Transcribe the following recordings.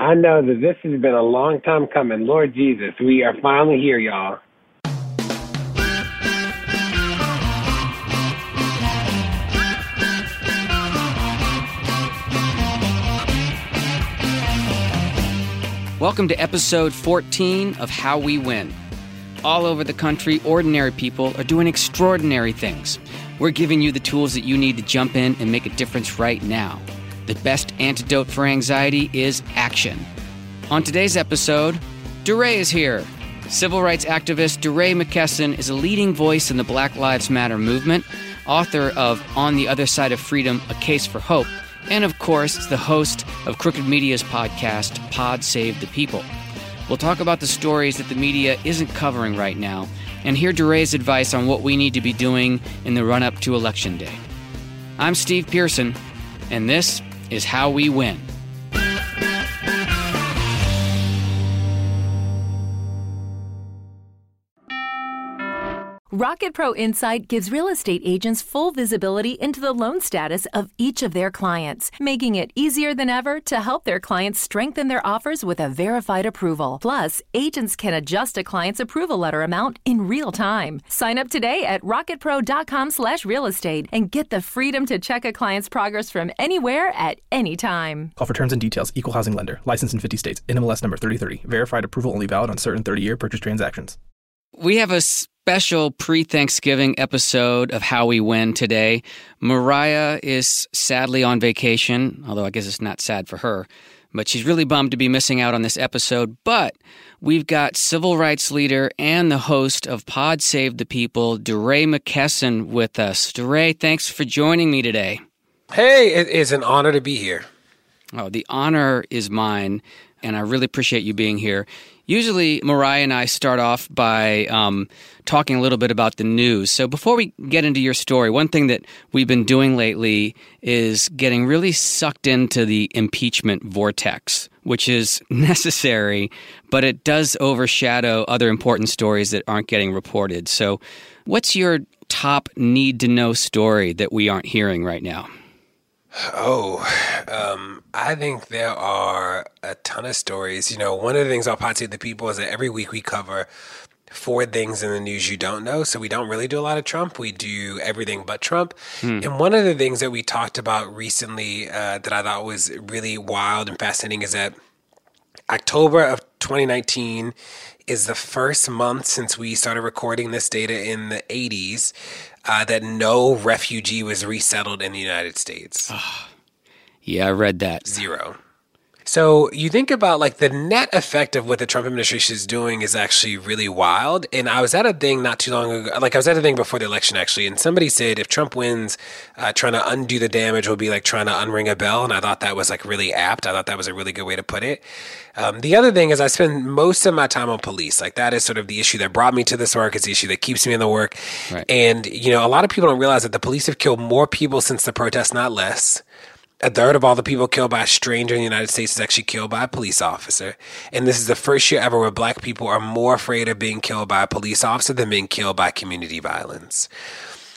I know that this has been a long time coming. Lord Jesus, we are finally here, y'all. Welcome to episode 14 of How We Win. All over the country, ordinary people are doing extraordinary things. We're giving you the tools that you need to jump in and make a difference right now. The best antidote for anxiety is action. On today's episode, DeRay is here. Civil rights activist DeRay McKesson is a leading voice in the Black Lives Matter movement, author of On the Other Side of Freedom A Case for Hope, and of course, the host of Crooked Media's podcast, Pod Save the People. We'll talk about the stories that the media isn't covering right now and hear DeRay's advice on what we need to be doing in the run up to Election Day. I'm Steve Pearson, and this is How We Win. Rocket Pro Insight gives real estate agents full visibility into the loan status of each of their clients, making it easier than ever to help their clients strengthen their offers with a verified approval. Plus, agents can adjust a client's approval letter amount in real time. Sign up today at rocketpro.com/slash real estate and get the freedom to check a client's progress from anywhere at any time. Call for terms and details. Equal housing lender. Licensed in 50 states. NMLS number 3030. Verified approval only valid on certain 30-year purchase transactions. We have a special pre Thanksgiving episode of How We Win today. Mariah is sadly on vacation, although I guess it's not sad for her, but she's really bummed to be missing out on this episode. But we've got civil rights leader and the host of Pod Save the People, DeRay McKesson, with us. DeRay, thanks for joining me today. Hey, it is an honor to be here. Oh, the honor is mine, and I really appreciate you being here. Usually, Mariah and I start off by um, talking a little bit about the news. So, before we get into your story, one thing that we've been doing lately is getting really sucked into the impeachment vortex, which is necessary, but it does overshadow other important stories that aren't getting reported. So, what's your top need to know story that we aren't hearing right now? Oh, um, I think there are a ton of stories. You know, one of the things I'll Pod Save the People is that every week we cover four things in the news you don't know. So we don't really do a lot of Trump. We do everything but Trump. Hmm. And one of the things that we talked about recently uh, that I thought was really wild and fascinating is that October of 2019 is the first month since we started recording this data in the 80s uh, that no refugee was resettled in the United States. Oh, yeah, I read that. Zero. So you think about like the net effect of what the Trump administration is doing is actually really wild. And I was at a thing not too long ago, like I was at a thing before the election actually, and somebody said if Trump wins, uh, trying to undo the damage will be like trying to unring a bell. And I thought that was like really apt. I thought that was a really good way to put it. Um, the other thing is I spend most of my time on police. Like that is sort of the issue that brought me to this work. It's the issue that keeps me in the work. Right. And you know, a lot of people don't realize that the police have killed more people since the protests, not less a third of all the people killed by a stranger in the United States is actually killed by a police officer. And this is the first year ever where black people are more afraid of being killed by a police officer than being killed by community violence.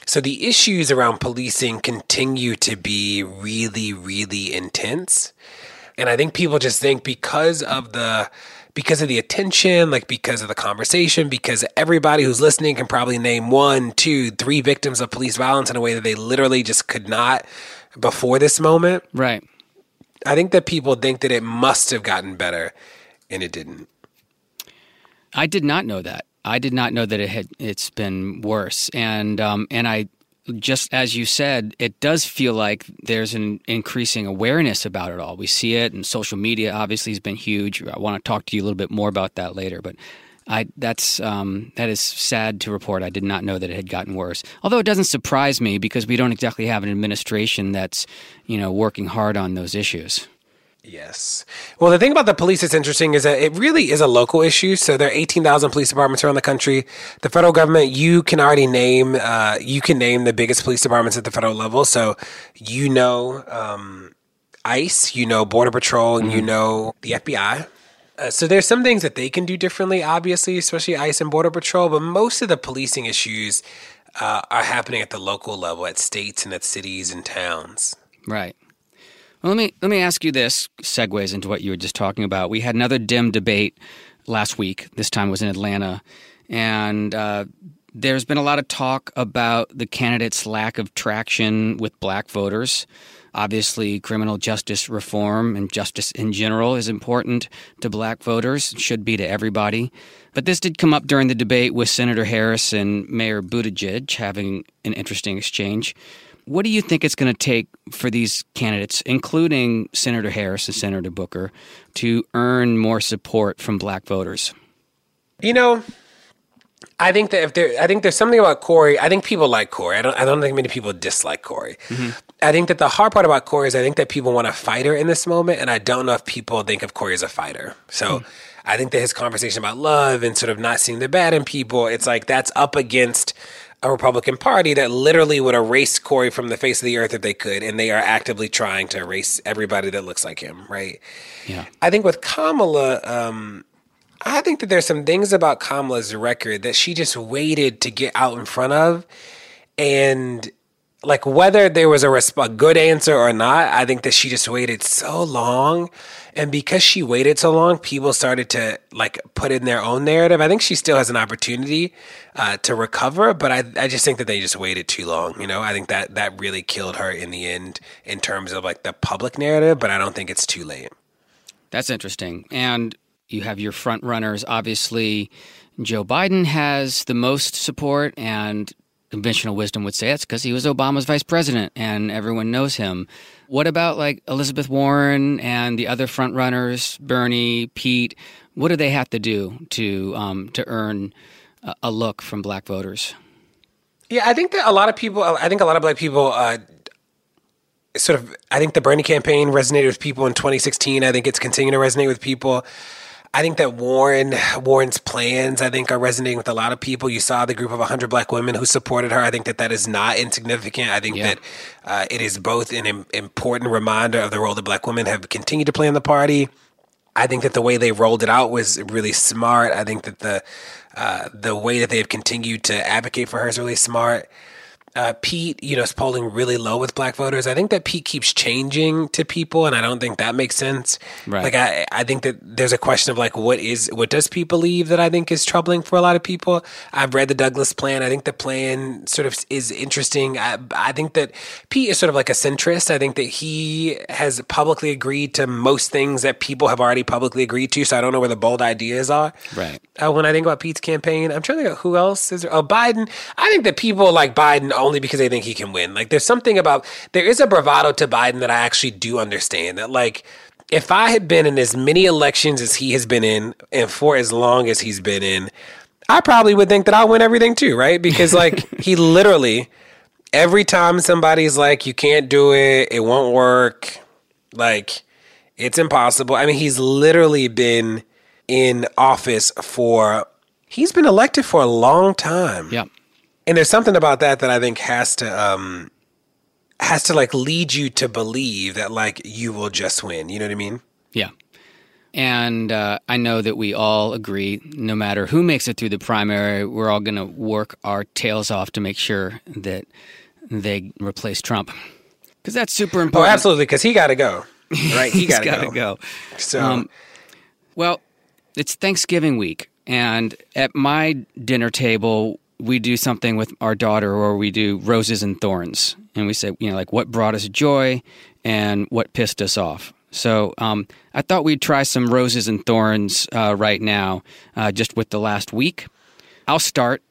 So the issues around policing continue to be really, really intense. And I think people just think because of the because of the attention, like because of the conversation, because everybody who's listening can probably name one, two, three victims of police violence in a way that they literally just could not before this moment. Right. I think that people think that it must have gotten better and it didn't. I did not know that. I did not know that it had it's been worse. And um, and I just as you said, it does feel like there's an increasing awareness about it all. We see it, and social media obviously has been huge. I want to talk to you a little bit more about that later, but I that's um, that is sad to report. I did not know that it had gotten worse. Although it doesn't surprise me because we don't exactly have an administration that's you know working hard on those issues. Yes. Well, the thing about the police that's interesting is that it really is a local issue. So there are 18,000 police departments around the country. The federal government, you can already name, uh, you can name the biggest police departments at the federal level. So you know um, ICE, you know Border Patrol, and mm-hmm. you know the FBI. Uh, so there's some things that they can do differently, obviously, especially ICE and Border Patrol, but most of the policing issues uh, are happening at the local level, at states and at cities and towns. Right. Well, let me let me ask you this. Segues into what you were just talking about. We had another Dem debate last week. This time was in Atlanta, and uh, there's been a lot of talk about the candidate's lack of traction with black voters. Obviously, criminal justice reform and justice in general is important to black voters, should be to everybody. But this did come up during the debate with Senator Harris and Mayor Buttigieg having an interesting exchange. What do you think it's going to take for these candidates, including Senator Harris and Senator Booker, to earn more support from black voters? You know, I think that if there, I think there's something about Corey. I think people like Corey. I don't. I don't think many people dislike Corey. Mm-hmm. I think that the hard part about Corey is I think that people want a fighter in this moment, and I don't know if people think of Corey as a fighter. So. Mm. I think that his conversation about love and sort of not seeing the bad in people, it's like that's up against a Republican Party that literally would erase Corey from the face of the earth if they could, and they are actively trying to erase everybody that looks like him, right? Yeah. I think with Kamala, um, I think that there's some things about Kamala's record that she just waited to get out in front of, and like whether there was a, resp- a good answer or not, I think that she just waited so long and because she waited so long, people started to like put in their own narrative. I think she still has an opportunity uh, to recover, but I, I just think that they just waited too long. You know, I think that that really killed her in the end in terms of like the public narrative, but I don't think it's too late. That's interesting. And you have your front runners. Obviously, Joe Biden has the most support, and conventional wisdom would say it's because he was Obama's vice president and everyone knows him. What about like Elizabeth Warren and the other frontrunners, Bernie, Pete? What do they have to do to um, to earn a, a look from black voters? Yeah, I think that a lot of people. I think a lot of black people. Uh, sort of, I think the Bernie campaign resonated with people in 2016. I think it's continuing to resonate with people. I think that Warren Warren's plans, I think, are resonating with a lot of people. You saw the group of 100 black women who supported her. I think that that is not insignificant. I think yeah. that uh, it is both an Im- important reminder of the role that black women have continued to play in the party. I think that the way they rolled it out was really smart. I think that the uh, the way that they have continued to advocate for her is really smart uh, Pete, you know, is polling really low with black voters. I think that Pete keeps changing to people, and I don't think that makes sense. Right. Like, I, I think that there's a question of like, what is, what does Pete believe that I think is troubling for a lot of people? I've read the Douglass plan. I think the plan sort of is interesting. I, I think that Pete is sort of like a centrist. I think that he has publicly agreed to most things that people have already publicly agreed to. So I don't know where the bold ideas are. Right. Uh, when I think about Pete's campaign, I'm trying to think of who else is there. Oh, Biden. I think that people like Biden only because they think he can win. Like there's something about there is a bravado to Biden that I actually do understand. That like if I had been in as many elections as he has been in and for as long as he's been in, I probably would think that I'll win everything too, right? Because like he literally every time somebody's like you can't do it, it won't work, like it's impossible. I mean, he's literally been in office for he's been elected for a long time. Yeah and there's something about that that I think has to um has to like lead you to believe that like you will just win. You know what I mean? Yeah. And uh, I know that we all agree, no matter who makes it through the primary, we're all going to work our tails off to make sure that they replace Trump. Because that's super oh, important. Oh, absolutely. Because he got to go. Right? He got to go. go. So, um, well, it's Thanksgiving week. And at my dinner table, we do something with our daughter or we do roses and thorns. And we say you know like what brought us joy and what pissed us off. So um, i thought we'd try some roses and thorns uh, right now uh, just with the last week. I'll start.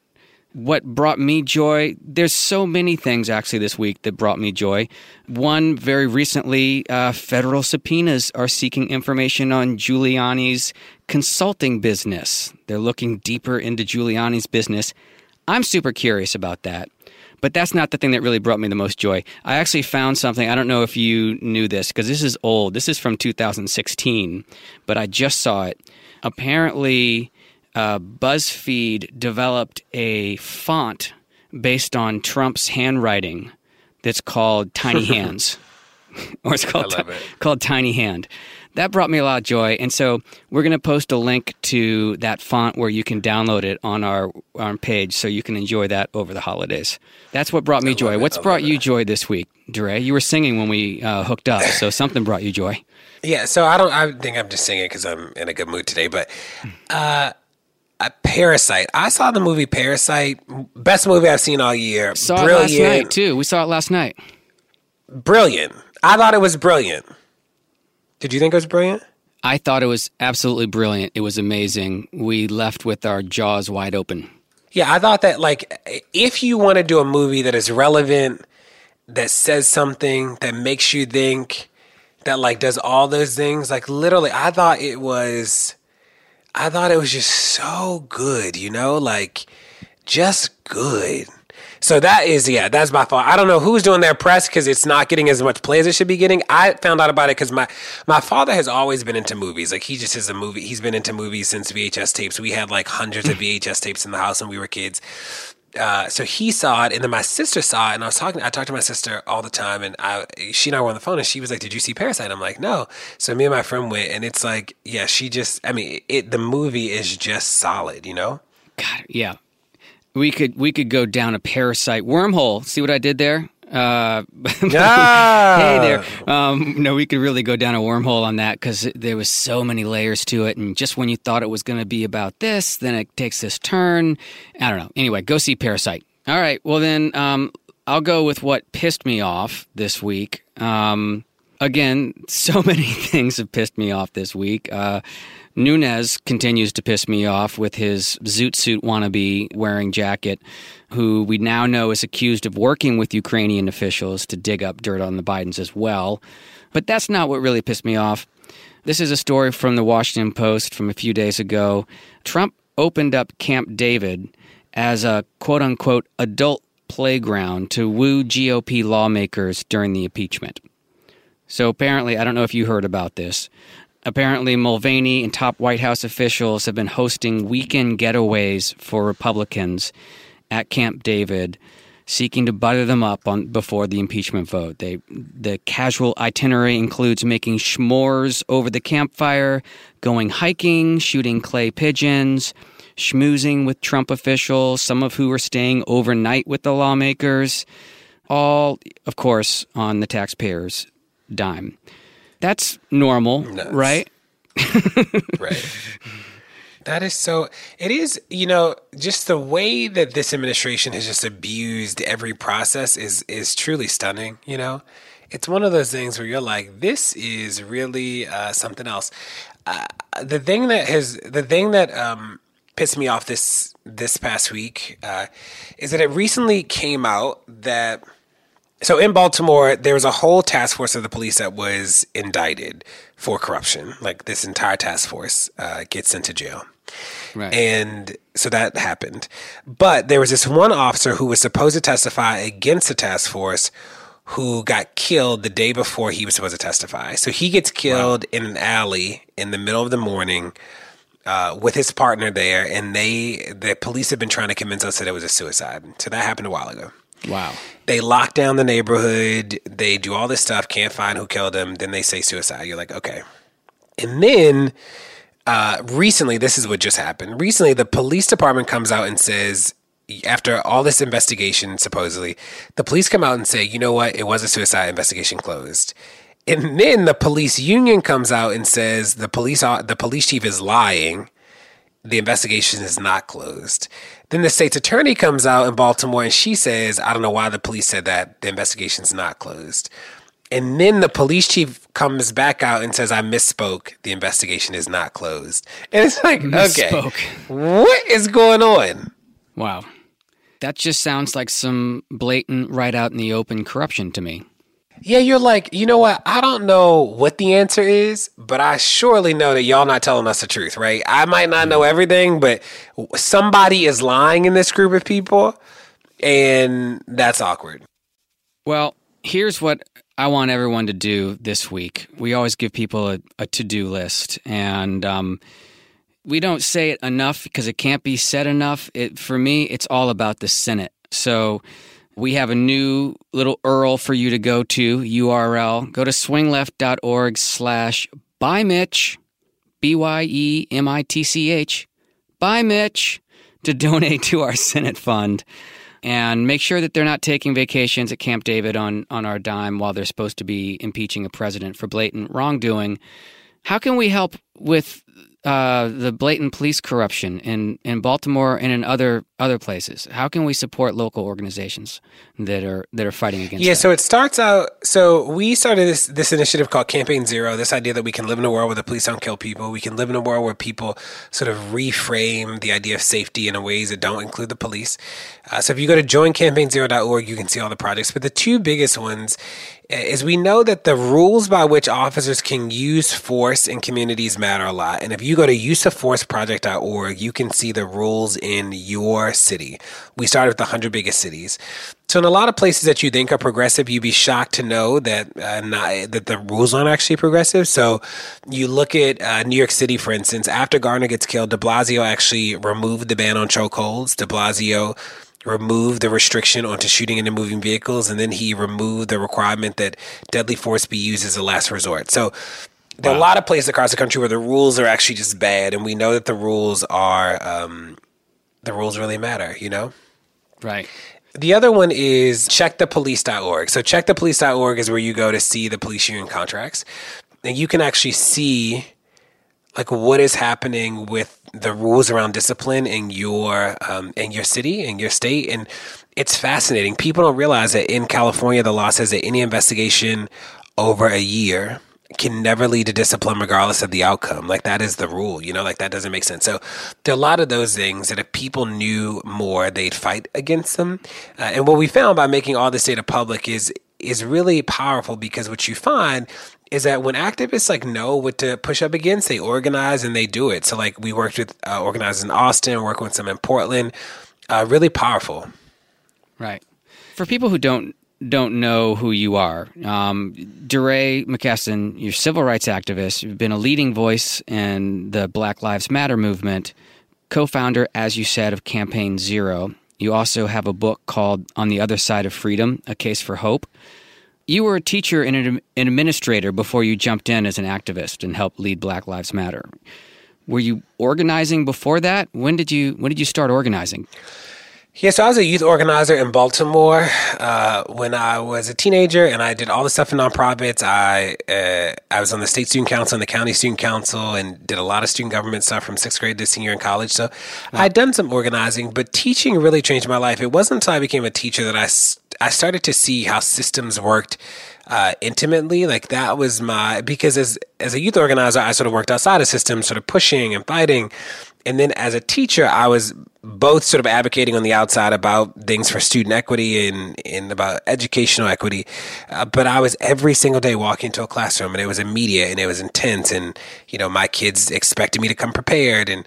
What brought me joy? There's so many things actually this week that brought me joy. One very recently uh, federal subpoenas are seeking information on giuliani's consulting business. They're looking deeper into giuliani's business I'm super curious about that. But that's not the thing that really brought me the most joy. I actually found something. I don't know if you knew this because this is old. This is from 2016, but I just saw it. Apparently, uh, BuzzFeed developed a font based on Trump's handwriting that's called Tiny Hands. or it's called, it. called Tiny Hand. That brought me a lot of joy. And so we're going to post a link to that font where you can download it on our, our page so you can enjoy that over the holidays. That's what brought me joy. What's brought you joy this week, Dre? You were singing when we uh, hooked up, so something brought you joy. Yeah, so I don't. I think I'm just singing because I'm in a good mood today. But uh, a Parasite. I saw the movie Parasite. Best movie I've seen all year. Saw brilliant, it last night too. We saw it last night. Brilliant. I thought it was brilliant. Did you think it was brilliant? I thought it was absolutely brilliant. It was amazing. We left with our jaws wide open. Yeah, I thought that like if you want to do a movie that is relevant, that says something, that makes you think, that like does all those things, like literally, I thought it was, I thought it was just so good, you know, like just good. So that is, yeah, that's my fault. I don't know who's doing their press because it's not getting as much play as it should be getting. I found out about it because my my father has always been into movies. Like he just is a movie. He's been into movies since VHS tapes. We had like hundreds of VHS tapes in the house when we were kids. Uh, so he saw it, and then my sister saw it, and I was talking. I talked to my sister all the time, and I, she and I were on the phone, and she was like, "Did you see Parasite?" I'm like, "No." So me and my friend went, and it's like, yeah, she just. I mean, it. The movie is just solid, you know. God, yeah. We could we could go down a parasite wormhole. See what I did there? Uh, Yeah. hey there. Um, no, we could really go down a wormhole on that because there was so many layers to it, and just when you thought it was going to be about this, then it takes this turn. I don't know. Anyway, go see Parasite. All right. Well, then um, I'll go with what pissed me off this week. Um, again, so many things have pissed me off this week. Uh, Nunes continues to piss me off with his zoot suit wannabe wearing jacket, who we now know is accused of working with Ukrainian officials to dig up dirt on the Bidens as well. But that's not what really pissed me off. This is a story from the Washington Post from a few days ago. Trump opened up Camp David as a quote unquote adult playground to woo GOP lawmakers during the impeachment. So apparently, I don't know if you heard about this. Apparently, Mulvaney and top White House officials have been hosting weekend getaways for Republicans at Camp David, seeking to butter them up on before the impeachment vote. They, the casual itinerary includes making s'mores over the campfire, going hiking, shooting clay pigeons, schmoozing with Trump officials, some of who are staying overnight with the lawmakers, all, of course, on the taxpayers' dime. That's normal, Nuts. right? right. That is so. It is, you know, just the way that this administration has just abused every process is is truly stunning. You know, it's one of those things where you're like, this is really uh, something else. Uh, the thing that has the thing that um, pissed me off this this past week uh, is that it recently came out that so in Baltimore, there was a whole task force of the police that was indicted for corruption. Like this entire task force uh, gets sent to jail. Right. And so that happened. But there was this one officer who was supposed to testify against the task force who got killed the day before he was supposed to testify. So he gets killed in an alley in the middle of the morning uh, with his partner there. And they, the police have been trying to convince us that it was a suicide. So that happened a while ago. Wow. They lock down the neighborhood. They do all this stuff. Can't find who killed him. Then they say suicide. You're like, okay. And then uh, recently, this is what just happened. Recently, the police department comes out and says, after all this investigation, supposedly, the police come out and say, you know what? It was a suicide investigation closed. And then the police union comes out and says the police the police chief is lying the investigation is not closed. Then the state's attorney comes out in Baltimore and she says, I don't know why the police said that. The investigation's not closed. And then the police chief comes back out and says, I misspoke. The investigation is not closed. And it's like, okay, what is going on? Wow. That just sounds like some blatant, right out in the open corruption to me. Yeah, you're like, you know what? I don't know what the answer is, but I surely know that y'all not telling us the truth, right? I might not know everything, but somebody is lying in this group of people, and that's awkward. Well, here's what I want everyone to do this week. We always give people a, a to do list, and um, we don't say it enough because it can't be said enough. It, for me, it's all about the Senate. So we have a new little URL for you to go to, URL. Go to swingleft.org slash bye Mitch, B Y E M I T C H, bye Mitch to donate to our Senate fund and make sure that they're not taking vacations at Camp David on, on our dime while they're supposed to be impeaching a president for blatant wrongdoing. How can we help with uh, the blatant police corruption in, in Baltimore and in other other places? How can we support local organizations that are that are fighting against? Yeah, that? so it starts out. So we started this this initiative called Campaign Zero. This idea that we can live in a world where the police don't kill people. We can live in a world where people sort of reframe the idea of safety in ways that don't include the police. Uh, so if you go to joincampaignzero.org, you can see all the projects. But the two biggest ones is we know that the rules by which officers can use force in communities matter a lot. And if you go to useofforceproject.org, you can see the rules in your city. We started with the 100 biggest cities. So in a lot of places that you think are progressive, you'd be shocked to know that uh, not, that the rules aren't actually progressive. So you look at uh, New York City, for instance. After Garner gets killed, De Blasio actually removed the ban on chokeholds. De Blasio removed the restriction onto shooting into moving vehicles, and then he removed the requirement that deadly force be used as a last resort. So there are a lot of places across the country where the rules are actually just bad, and we know that the rules are um, the rules really matter. You know, right. The other one is checkthepolice.org. So checkthepolice.org is where you go to see the police union contracts, and you can actually see like what is happening with the rules around discipline in your um, in your city in your state and it's fascinating people don't realize that in california the law says that any investigation over a year can never lead to discipline regardless of the outcome like that is the rule you know like that doesn't make sense so there are a lot of those things that if people knew more they'd fight against them uh, and what we found by making all this data public is is really powerful because what you find is that when activists like know what to push up against, they organize and they do it. So like we worked with uh, organizers in Austin, working with some in Portland, uh, really powerful. Right. For people who don't don't know who you are, um, DeRay McKesson, you're civil rights activist. You've been a leading voice in the Black Lives Matter movement, co-founder, as you said, of Campaign Zero. You also have a book called On the Other Side of Freedom: A Case for Hope you were a teacher and an administrator before you jumped in as an activist and helped lead Black Lives Matter. Were you organizing before that? When did you when did you start organizing? Yeah, so I was a youth organizer in Baltimore uh, when I was a teenager, and I did all the stuff in nonprofits. I uh, I was on the state student council and the county student council, and did a lot of student government stuff from sixth grade to senior in college. So wow. I'd done some organizing, but teaching really changed my life. It wasn't until I became a teacher that I I started to see how systems worked uh, intimately. Like that was my because as as a youth organizer, I sort of worked outside of systems, sort of pushing and fighting. And then as a teacher, I was both sort of advocating on the outside about things for student equity and, and about educational equity. Uh, but I was every single day walking into a classroom and it was immediate and it was intense. And, you know, my kids expected me to come prepared. And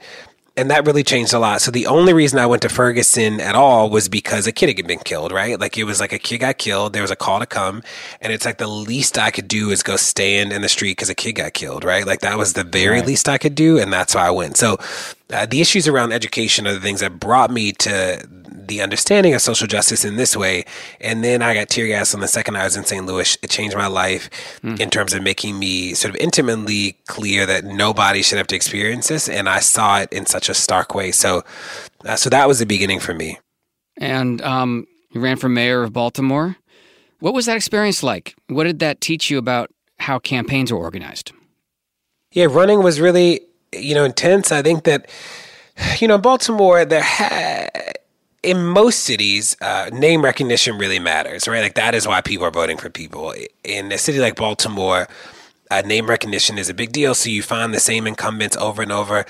and that really changed a lot. So the only reason I went to Ferguson at all was because a kid had been killed, right? Like it was like a kid got killed. There was a call to come, and it's like the least I could do is go stand in the street because a kid got killed, right? Like that was the very right. least I could do, and that's why I went. So uh, the issues around education are the things that brought me to the understanding of social justice in this way. And then I got tear gas on the second I was in St. Louis. It changed my life mm. in terms of making me sort of intimately clear that nobody should have to experience this. And I saw it in such a stark way. So, uh, so that was the beginning for me. And um, you ran for mayor of Baltimore. What was that experience like? What did that teach you about how campaigns are organized? Yeah, running was really, you know, intense. I think that, you know, Baltimore, there had in most cities, uh, name recognition really matters, right? Like that is why people are voting for people. In a city like Baltimore, uh, name recognition is a big deal. So you find the same incumbents over and over,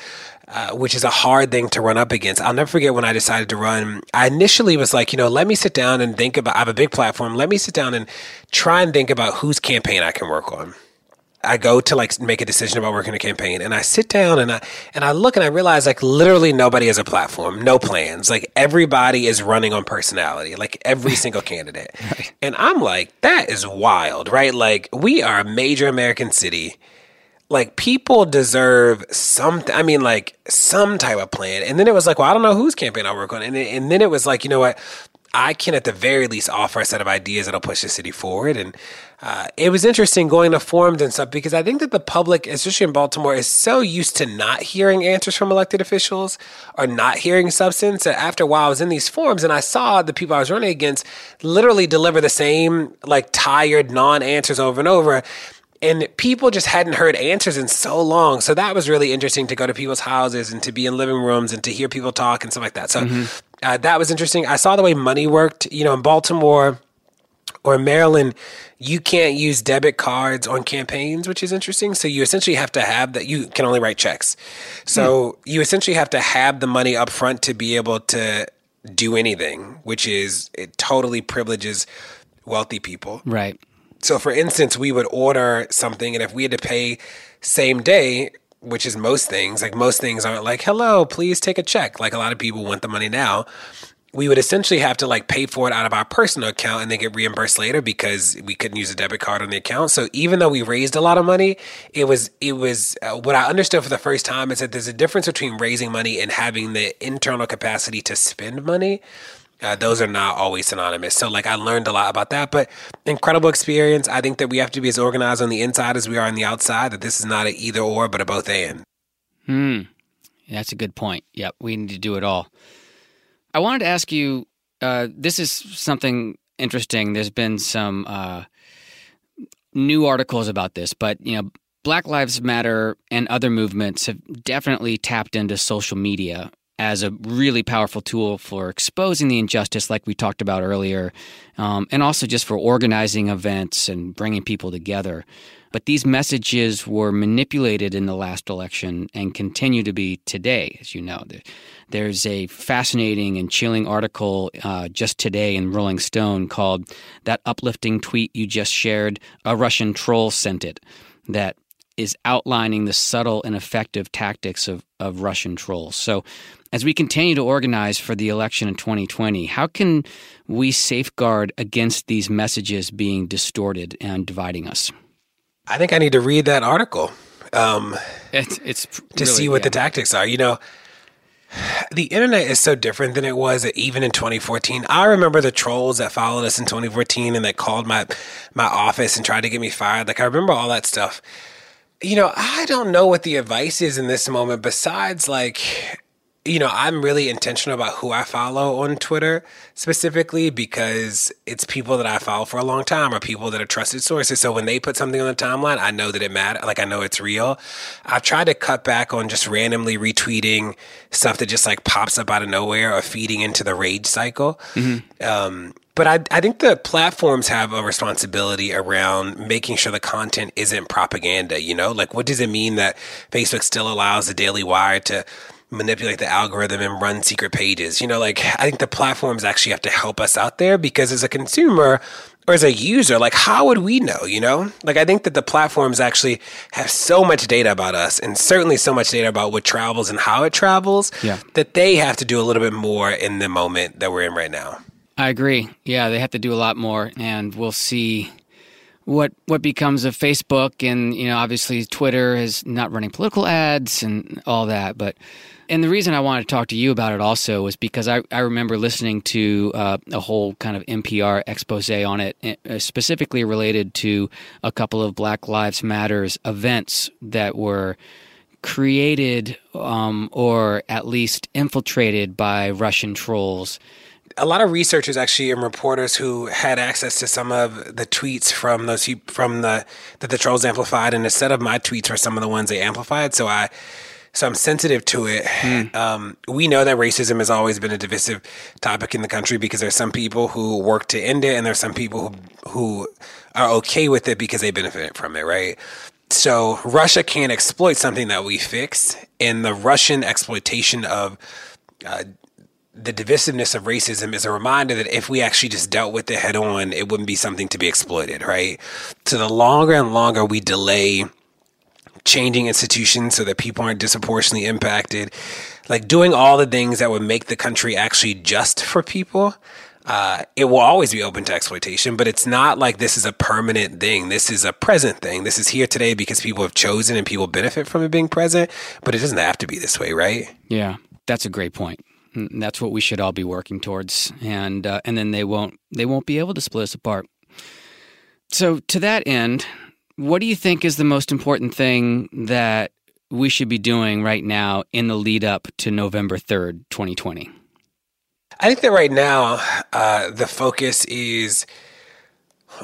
uh, which is a hard thing to run up against. I'll never forget when I decided to run. I initially was like, you know, let me sit down and think about. I have a big platform. Let me sit down and try and think about whose campaign I can work on. I go to like make a decision about working a campaign and I sit down and I and I look and I realize like literally nobody has a platform, no plans. Like everybody is running on personality, like every single candidate. Right. And I'm like, that is wild, right? Like we are a major American city. Like people deserve something. I mean, like some type of plan. And then it was like, well, I don't know whose campaign I work on. And, and then it was like, you know what? I can at the very least offer a set of ideas that'll push the city forward. And uh, it was interesting going to forums and stuff because I think that the public, especially in Baltimore, is so used to not hearing answers from elected officials or not hearing substance that after a while I was in these forums and I saw the people I was running against literally deliver the same like tired non answers over and over and people just hadn't heard answers in so long. So that was really interesting to go to people's houses and to be in living rooms and to hear people talk and stuff like that. So mm-hmm. Uh, that was interesting. I saw the way money worked. You know, in Baltimore or Maryland, you can't use debit cards on campaigns, which is interesting. So you essentially have to have that. You can only write checks. So mm. you essentially have to have the money up front to be able to do anything, which is it totally privileges wealthy people. Right. So, for instance, we would order something, and if we had to pay same day, which is most things, like most things aren't like, hello, please take a check. Like a lot of people want the money now. We would essentially have to like pay for it out of our personal account and then get reimbursed later because we couldn't use a debit card on the account. So even though we raised a lot of money, it was it was uh, what I understood for the first time is that there's a difference between raising money and having the internal capacity to spend money. Uh, those are not always synonymous. So, like, I learned a lot about that, but incredible experience. I think that we have to be as organized on the inside as we are on the outside, that this is not an either or, but a both and. Hmm. That's a good point. Yep. We need to do it all. I wanted to ask you uh, this is something interesting. There's been some uh, new articles about this, but, you know, Black Lives Matter and other movements have definitely tapped into social media as a really powerful tool for exposing the injustice, like we talked about earlier, um, and also just for organizing events and bringing people together. But these messages were manipulated in the last election and continue to be today, as you know. There's a fascinating and chilling article uh, just today in Rolling Stone called That Uplifting Tweet You Just Shared, a Russian Troll Sent It, that is outlining the subtle and effective tactics of, of Russian trolls. So, as we continue to organize for the election in 2020, how can we safeguard against these messages being distorted and dividing us? I think I need to read that article um, it's, it's to really, see what yeah. the tactics are. You know, the internet is so different than it was even in 2014. I remember the trolls that followed us in 2014 and that called my my office and tried to get me fired. Like I remember all that stuff you know, I don't know what the advice is in this moment besides like you know, I'm really intentional about who I follow on Twitter specifically because it's people that I follow for a long time or people that are trusted sources. So when they put something on the timeline, I know that it matters. Like I know it's real. I've tried to cut back on just randomly retweeting stuff that just like pops up out of nowhere or feeding into the rage cycle. Mm-hmm. Um, but I, I think the platforms have a responsibility around making sure the content isn't propaganda. You know, like what does it mean that Facebook still allows the Daily Wire to manipulate the algorithm and run secret pages? You know, like I think the platforms actually have to help us out there because as a consumer, or as a user, like how would we know, you know? Like I think that the platforms actually have so much data about us and certainly so much data about what travels and how it travels yeah. that they have to do a little bit more in the moment that we're in right now. I agree. Yeah, they have to do a lot more, and we'll see what what becomes of Facebook. And you know, obviously, Twitter is not running political ads and all that. But and the reason I wanted to talk to you about it also was because I, I remember listening to uh, a whole kind of NPR expose on it, eh, specifically related to a couple of Black Lives Matters events that were created um, or at least infiltrated by Russian trolls a lot of researchers actually and reporters who had access to some of the tweets from those from the that the trolls amplified, and a set of my tweets were some of the ones they amplified. So I. So I'm sensitive to it. Mm. Um, we know that racism has always been a divisive topic in the country because there's some people who work to end it, and there's some people who who are okay with it because they benefit from it, right? So Russia can't exploit something that we fix, and the Russian exploitation of uh, the divisiveness of racism is a reminder that if we actually just dealt with it head on, it wouldn't be something to be exploited, right? So the longer and longer we delay changing institutions so that people aren't disproportionately impacted, like doing all the things that would make the country actually just for people, uh, it will always be open to exploitation, but it's not like this is a permanent thing. This is a present thing. This is here today because people have chosen and people benefit from it being present, but it doesn't have to be this way, right? Yeah, that's a great point. And that's what we should all be working towards, and uh, and then they won't they won't be able to split us apart. So to that end, what do you think is the most important thing that we should be doing right now in the lead up to November third, twenty twenty? I think that right now uh, the focus is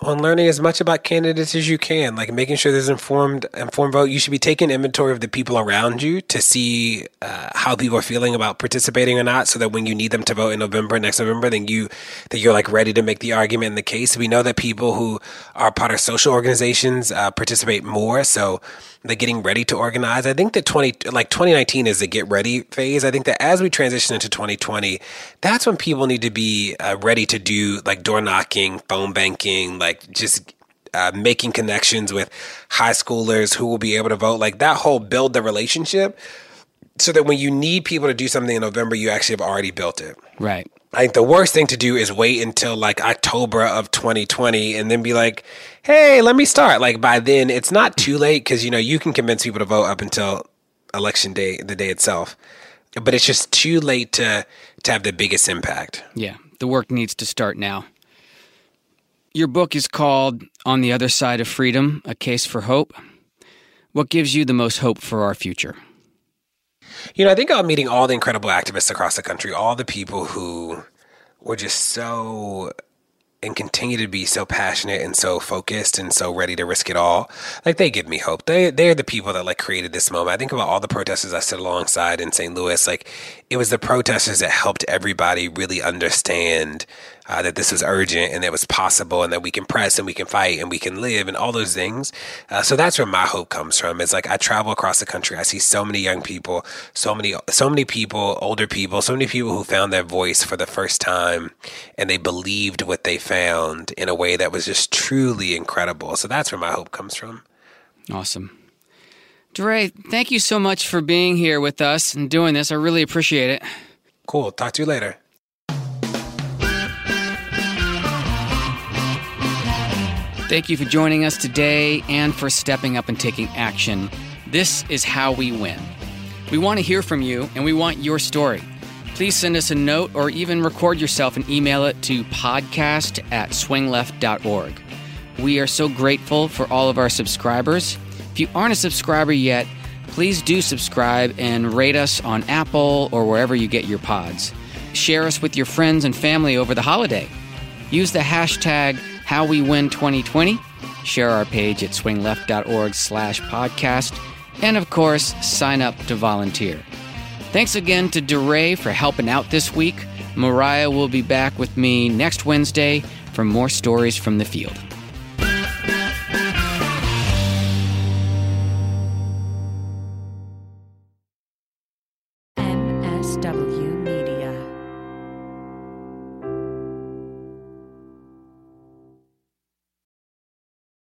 on learning as much about candidates as you can, like making sure there's informed informed vote. You should be taking inventory of the people around you to see uh, how people are feeling about participating or not, so that when you need them to vote in November, next November, then you that you're like ready to make the argument in the case. We know that people who are part of social organizations uh, participate more, so the getting ready to organize. I think that 20 like 2019 is the get ready phase. I think that as we transition into 2020, that's when people need to be uh, ready to do like door knocking, phone banking, like just uh, making connections with high schoolers who will be able to vote. Like that whole build the relationship so that when you need people to do something in November, you actually have already built it. Right. I think the worst thing to do is wait until like October of 2020 and then be like, hey, let me start. Like by then, it's not too late because, you know, you can convince people to vote up until election day, the day itself. But it's just too late to, to have the biggest impact. Yeah. The work needs to start now. Your book is called On the Other Side of Freedom A Case for Hope. What gives you the most hope for our future? You know, I think I'm meeting all the incredible activists across the country, all the people who were just so and continue to be so passionate and so focused and so ready to risk it all. Like they give me hope. They they're the people that like created this moment. I think about all the protesters I stood alongside in St. Louis. Like it was the protesters that helped everybody really understand uh, that this was urgent and that it was possible and that we can press and we can fight and we can live and all those things. Uh, so that's where my hope comes from. It's like I travel across the country. I see so many young people, so many, so many people, older people, so many people who found their voice for the first time and they believed what they found in a way that was just truly incredible. So that's where my hope comes from. Awesome. DeRay, thank you so much for being here with us and doing this. I really appreciate it. Cool. Talk to you later. Thank you for joining us today and for stepping up and taking action. This is how we win. We want to hear from you and we want your story. Please send us a note or even record yourself and email it to podcast at swingleft.org. We are so grateful for all of our subscribers. If you aren't a subscriber yet, please do subscribe and rate us on Apple or wherever you get your pods. Share us with your friends and family over the holiday. Use the hashtag HowWeWin2020. Share our page at swingleft.org slash podcast. And of course, sign up to volunteer. Thanks again to DeRay for helping out this week. Mariah will be back with me next Wednesday for more stories from the field.